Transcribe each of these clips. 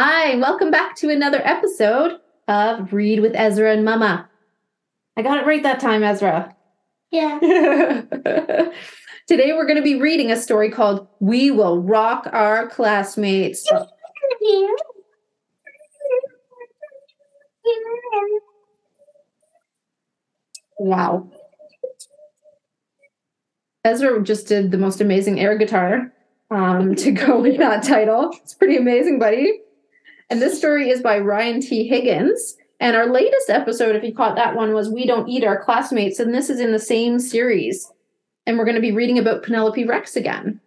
Hi, welcome back to another episode of Read with Ezra and Mama. I got it right that time, Ezra. Yeah. Today we're going to be reading a story called We Will Rock Our Classmates. Wow. Ezra just did the most amazing air guitar um, to go with that title. It's pretty amazing, buddy. And this story is by Ryan T. Higgins. And our latest episode, if you caught that one, was We Don't Eat Our Classmates. And this is in the same series. And we're going to be reading about Penelope Rex again.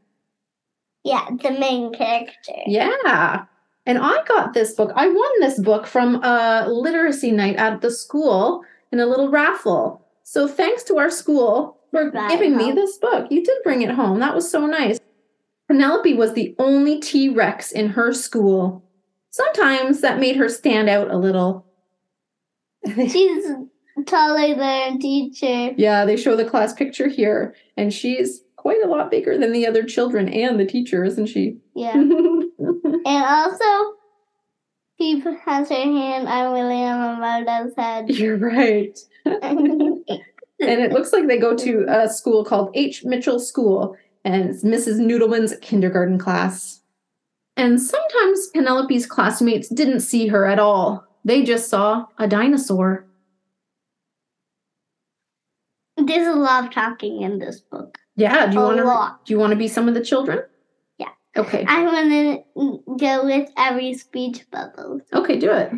Yeah, the main character. Yeah. And I got this book. I won this book from a literacy night at the school in a little raffle. So thanks to our school for it giving me this book. You did bring it home. That was so nice. Penelope was the only T Rex in her school. Sometimes that made her stand out a little. She's taller than a teacher. yeah, they show the class picture here, and she's quite a lot bigger than the other children and the teacher, isn't she? Yeah. and also, he has her hand on William Amoto's head. You're right. and it looks like they go to a school called H. Mitchell School, and it's Mrs. Noodleman's kindergarten class. And sometimes Penelope's classmates didn't see her at all. They just saw a dinosaur. There's a lot of talking in this book. Yeah, do you A want to lot. do you want to be some of the children? Yeah. Okay. I want to go with every speech bubble. Okay, do it.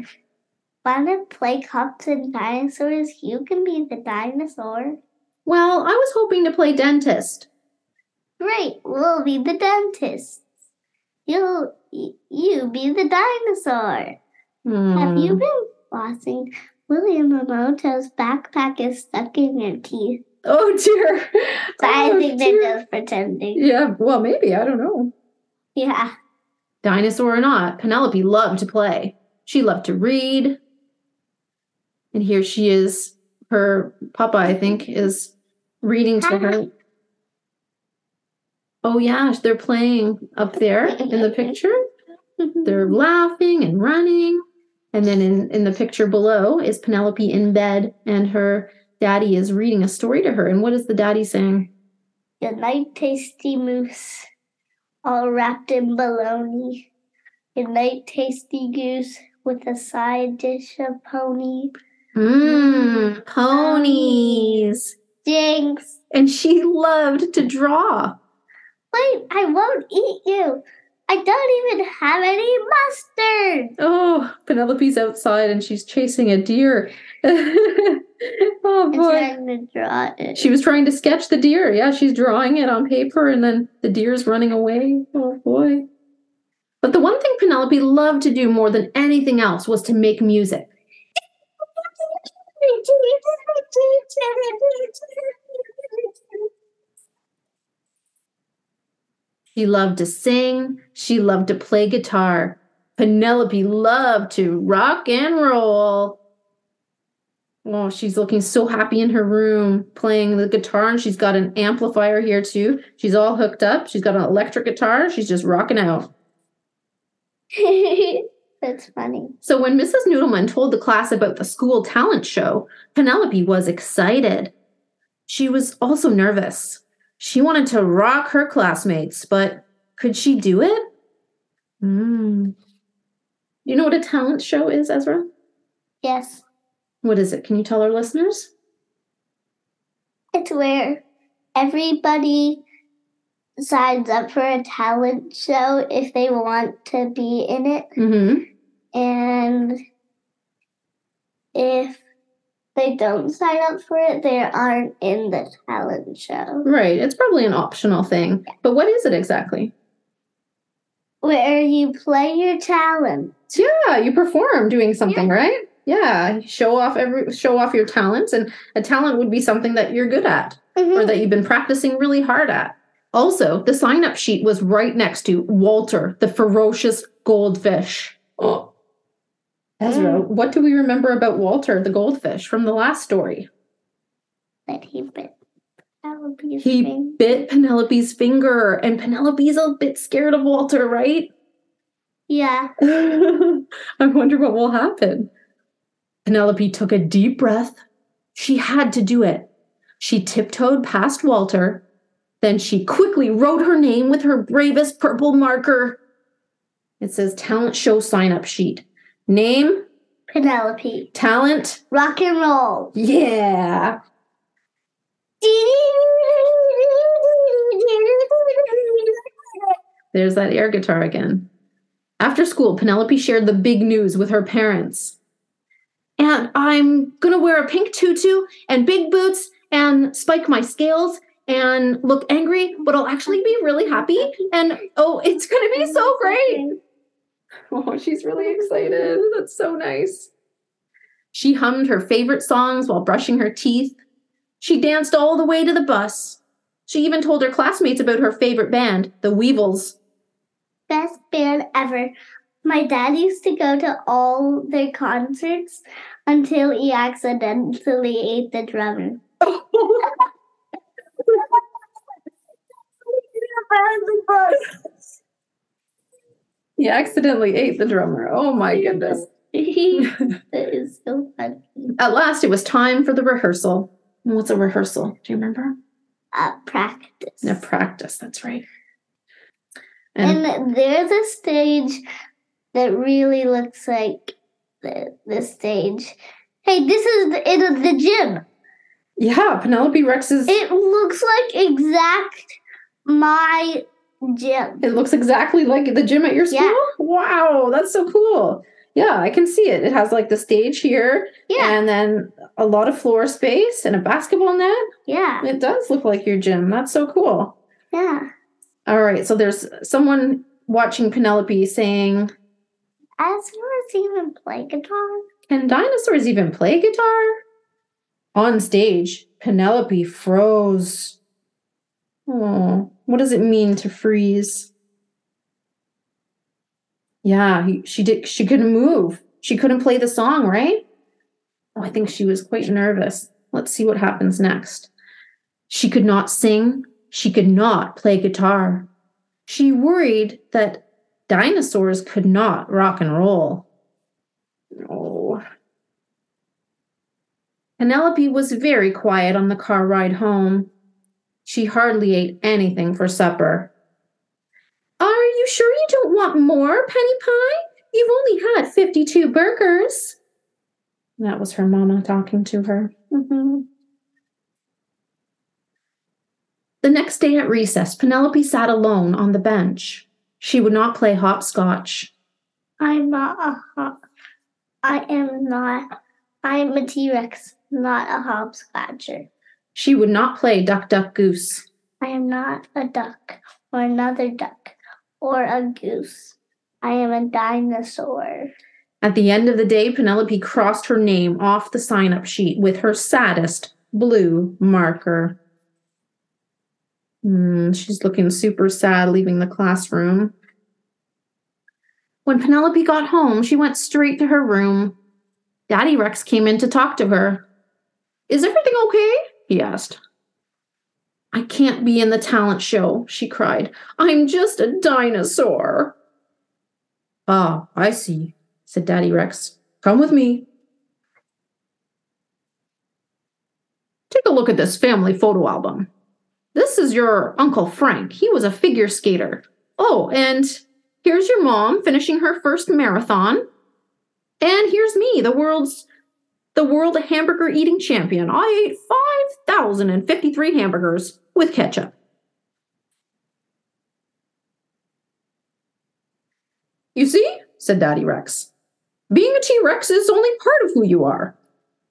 Want to play cops and dinosaurs? You can be the dinosaur. Well, I was hoping to play dentist. Great, we'll be the dentists. You'll you be the dinosaur. Have you Hmm. been flossing? William Amoto's backpack is stuck in your teeth. Oh dear. So I Oh, think dear. they're just pretending. Yeah, well, maybe. I don't know. Yeah. Dinosaur or not, Penelope loved to play. She loved to read. And here she is. Her papa, I think, is reading to her. Oh, yeah, they're playing up there in the picture. They're laughing and running. And then in, in the picture below is Penelope in bed, and her daddy is reading a story to her. And what is the daddy saying? Good night, tasty moose, all wrapped in bologna. Good night, tasty goose, with a side dish of pony. Mmm, ponies. Jinx! And she loved to draw. Wait, I won't eat you. I don't even have any mustard. Oh, Penelope's outside and she's chasing a deer. oh boy. trying to draw it. She was trying to sketch the deer. Yeah, she's drawing it on paper and then the deer's running away. Oh boy. But the one thing Penelope loved to do more than anything else was to make music. She loved to sing. She loved to play guitar. Penelope loved to rock and roll. Oh, she's looking so happy in her room playing the guitar, and she's got an amplifier here too. She's all hooked up. She's got an electric guitar. She's just rocking out. That's funny. So, when Mrs. Noodleman told the class about the school talent show, Penelope was excited. She was also nervous. She wanted to rock her classmates, but could she do it? Hmm. You know what a talent show is, Ezra? Yes, What is it? Can you tell our listeners? it's where everybody signs up for a talent show if they want to be in it. Mm-hmm. And if they don't sign up for it, they aren't in the talent show. Right. It's probably an optional thing. But what is it exactly? Where you play your talent. Yeah, you perform doing something, right? Yeah, show off every show off your talents and a talent would be something that you're good at or mm-hmm. that you've been practicing really hard at. Also, the sign up sheet was right next to Walter, the ferocious goldfish. Oh. Ezra, Mm. what do we remember about Walter, the goldfish, from the last story? that he bit Penelope's He finger. bit Penelope's finger, and Penelope's a bit scared of Walter, right? Yeah. I wonder what will happen. Penelope took a deep breath. She had to do it. She tiptoed past Walter. Then she quickly wrote her name with her bravest purple marker. It says talent show sign up sheet. Name, Penelope. talent, Rock and roll. yeah. There's that air guitar again. After school, Penelope shared the big news with her parents. And I'm gonna wear a pink tutu and big boots and spike my scales and look angry, but I'll actually be really happy. And oh, it's gonna be so great. Oh, she's really excited. That's so nice. She hummed her favorite songs while brushing her teeth. She danced all the way to the bus. She even told her classmates about her favorite band, the Weevils. Best band ever. My dad used to go to all their concerts until he accidentally ate the drummer. he accidentally ate the drummer. Oh my goodness. that is so funny. At last, it was time for the rehearsal. What's a rehearsal? Do you remember? A practice. A practice, that's right. And, And there's a stage that really looks like the, the stage. Hey, this is the, in the gym. yeah, Penelope Rex's. It, It looks like exact my gym. It looks exactly like the gym at your school. Yeah. Wow, that's so cool. Yeah, I can see it. It has like the stage here Yeah, and then a lot of floor space and a basketball net. yeah, It does look like your gym. That's so cool. yeah. All right, so there's someone watching Penelope saying, Dinosaurs even play guitar? Can dinosaurs even play guitar? On stage, Penelope froze. Oh, what does it mean to freeze? Yeah, he, she did. She couldn't move. She couldn't play the song, right? Oh, I think she was quite nervous. Let's see what happens next. She could not sing. She could not play guitar. She worried that dinosaurs could not rock and roll. Oh. Penelope was very quiet on the car ride home. She hardly ate anything for supper. Are you sure you don't want more, Penny Pie? You've only had 52 burgers. That was her mama talking to her. Mm-hmm. The next day at recess, Penelope sat alone on the bench. She would not play hopscotch. I'm not a hop. I am not. I am a T Rex, not a hopscotcher. She would not play duck, duck, goose. I am not a duck or another duck or a goose. I am a dinosaur. At the end of the day, Penelope crossed her name off the sign up sheet with her saddest blue marker. Hmm, she's looking super sad leaving the classroom. When Penelope got home, she went straight to her room. Daddy Rex came in to talk to her. Is everything okay? He asked. I can't be in the talent show, she cried. I'm just a dinosaur. Ah, I see, said Daddy Rex. Come with me. Take a look at this family photo album. This is your Uncle Frank. He was a figure skater. Oh, and here's your mom finishing her first marathon. And here's me, the world's the world hamburger eating champion. I ate 5,053 hamburgers with ketchup. You see, said Daddy Rex, being a T Rex is only part of who you are.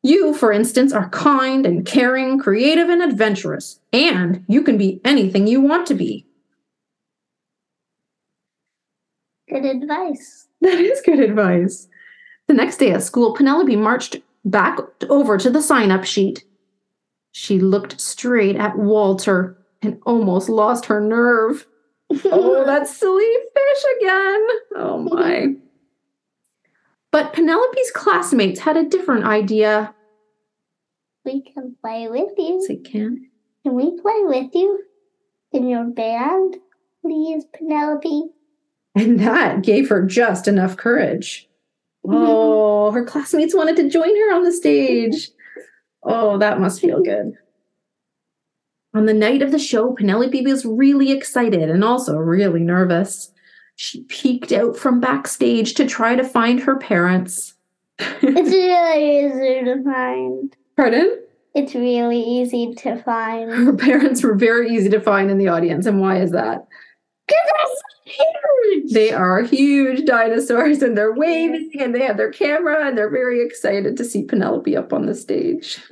You, for instance, are kind and caring, creative and adventurous, and you can be anything you want to be. Good advice. That is good advice. The next day at school, Penelope marched back over to the sign up sheet. She looked straight at Walter and almost lost her nerve. Oh, that silly fish again. Oh my. But Penelope's classmates had a different idea. we can play with you. Say, can? Can we play with you in your band, please, Penelope? And that gave her just enough courage. Oh, her classmates wanted to join her on the stage. Oh, that must feel good. On the night of the show, Penelope was really excited and also really nervous. She peeked out from backstage to try to find her parents. It's really easy to find. Pardon? It's really easy to find. Her parents were very easy to find in the audience. And why is that? Because huge. They are huge dinosaurs and they're waving and they have their camera and they're very excited to see Penelope up on the stage.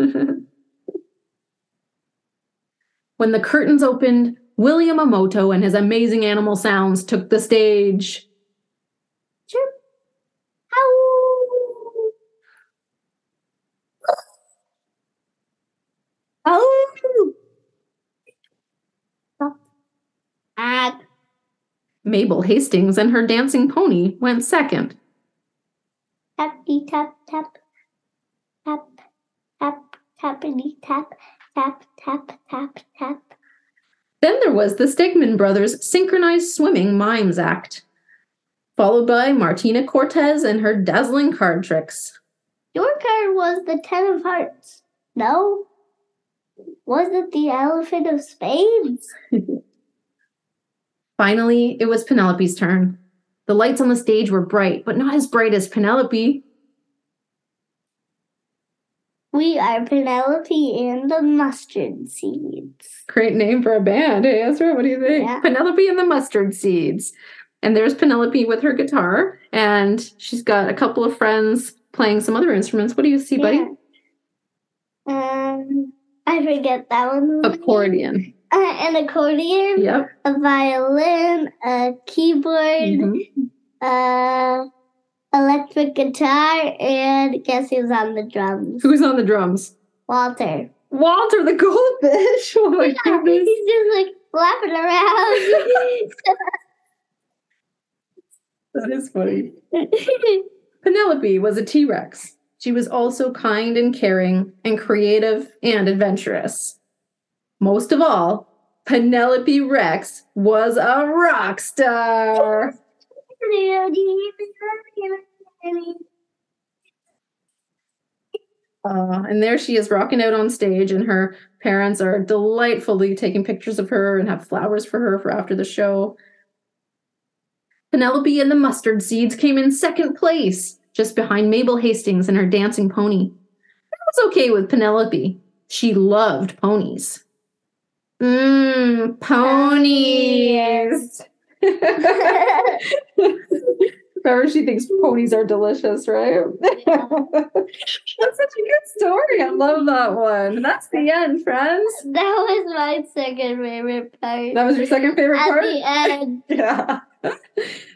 when the curtains opened, William Amoto and his amazing animal sounds took the stage. Chirp. Ow. Oh. Ah. Mabel Hastings and her dancing pony went second. Tappy tap tap. Tap tap tappity tap tap tap tap tap. Then there was the Stegman brothers' synchronized swimming mimes act, followed by Martina Cortez and her dazzling card tricks. Your card was the ten of hearts. No. Was it the elephant of spades? Finally, it was Penelope's turn. The lights on the stage were bright, but not as bright as Penelope. We are Penelope and the mustard seeds. Great name for a band. Hey, Ezra, what do you think? Yeah. Penelope and the Mustard Seeds. And there's Penelope with her guitar, and she's got a couple of friends playing some other instruments. What do you see, buddy? Yeah. Um, I forget that one. Accordion. Uh, an accordion, Yep. a violin, a keyboard, Mhm. uh, electric guitar, and guess who's on the drums? Who's on the drums? Walter. Walter the goldfish. Oh my Yeah, goodness. he's just like flapping around. That is funny. Penelope was a T Rex. She was also kind and caring and creative and adventurous. Most of all, Penelope Rex was a rock star. Uh, and there she is rocking out on stage, and her parents are delightfully taking pictures of her and have flowers for her for after the show. Penelope and the mustard seeds came in second place, just behind Mabel Hastings and her dancing pony. That was okay with Penelope. She loved ponies. Mmm, ponies. Remember, she thinks ponies are delicious, right? That's such a good story. I love that one. That's the end, friends. that was my second favorite part. That was your second favorite At part? the end. Yeah.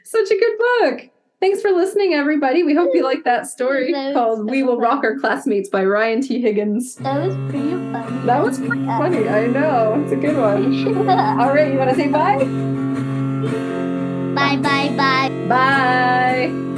Such a good book. Thanks for listening, everybody. We hope you liked that story That called so We Will Rock. Our Classmates by Ryan T. Higgins. That was pretty funny. That was pretty funny. I know. It's a good one. All right, you want to say bye? bye bye bye. Bye.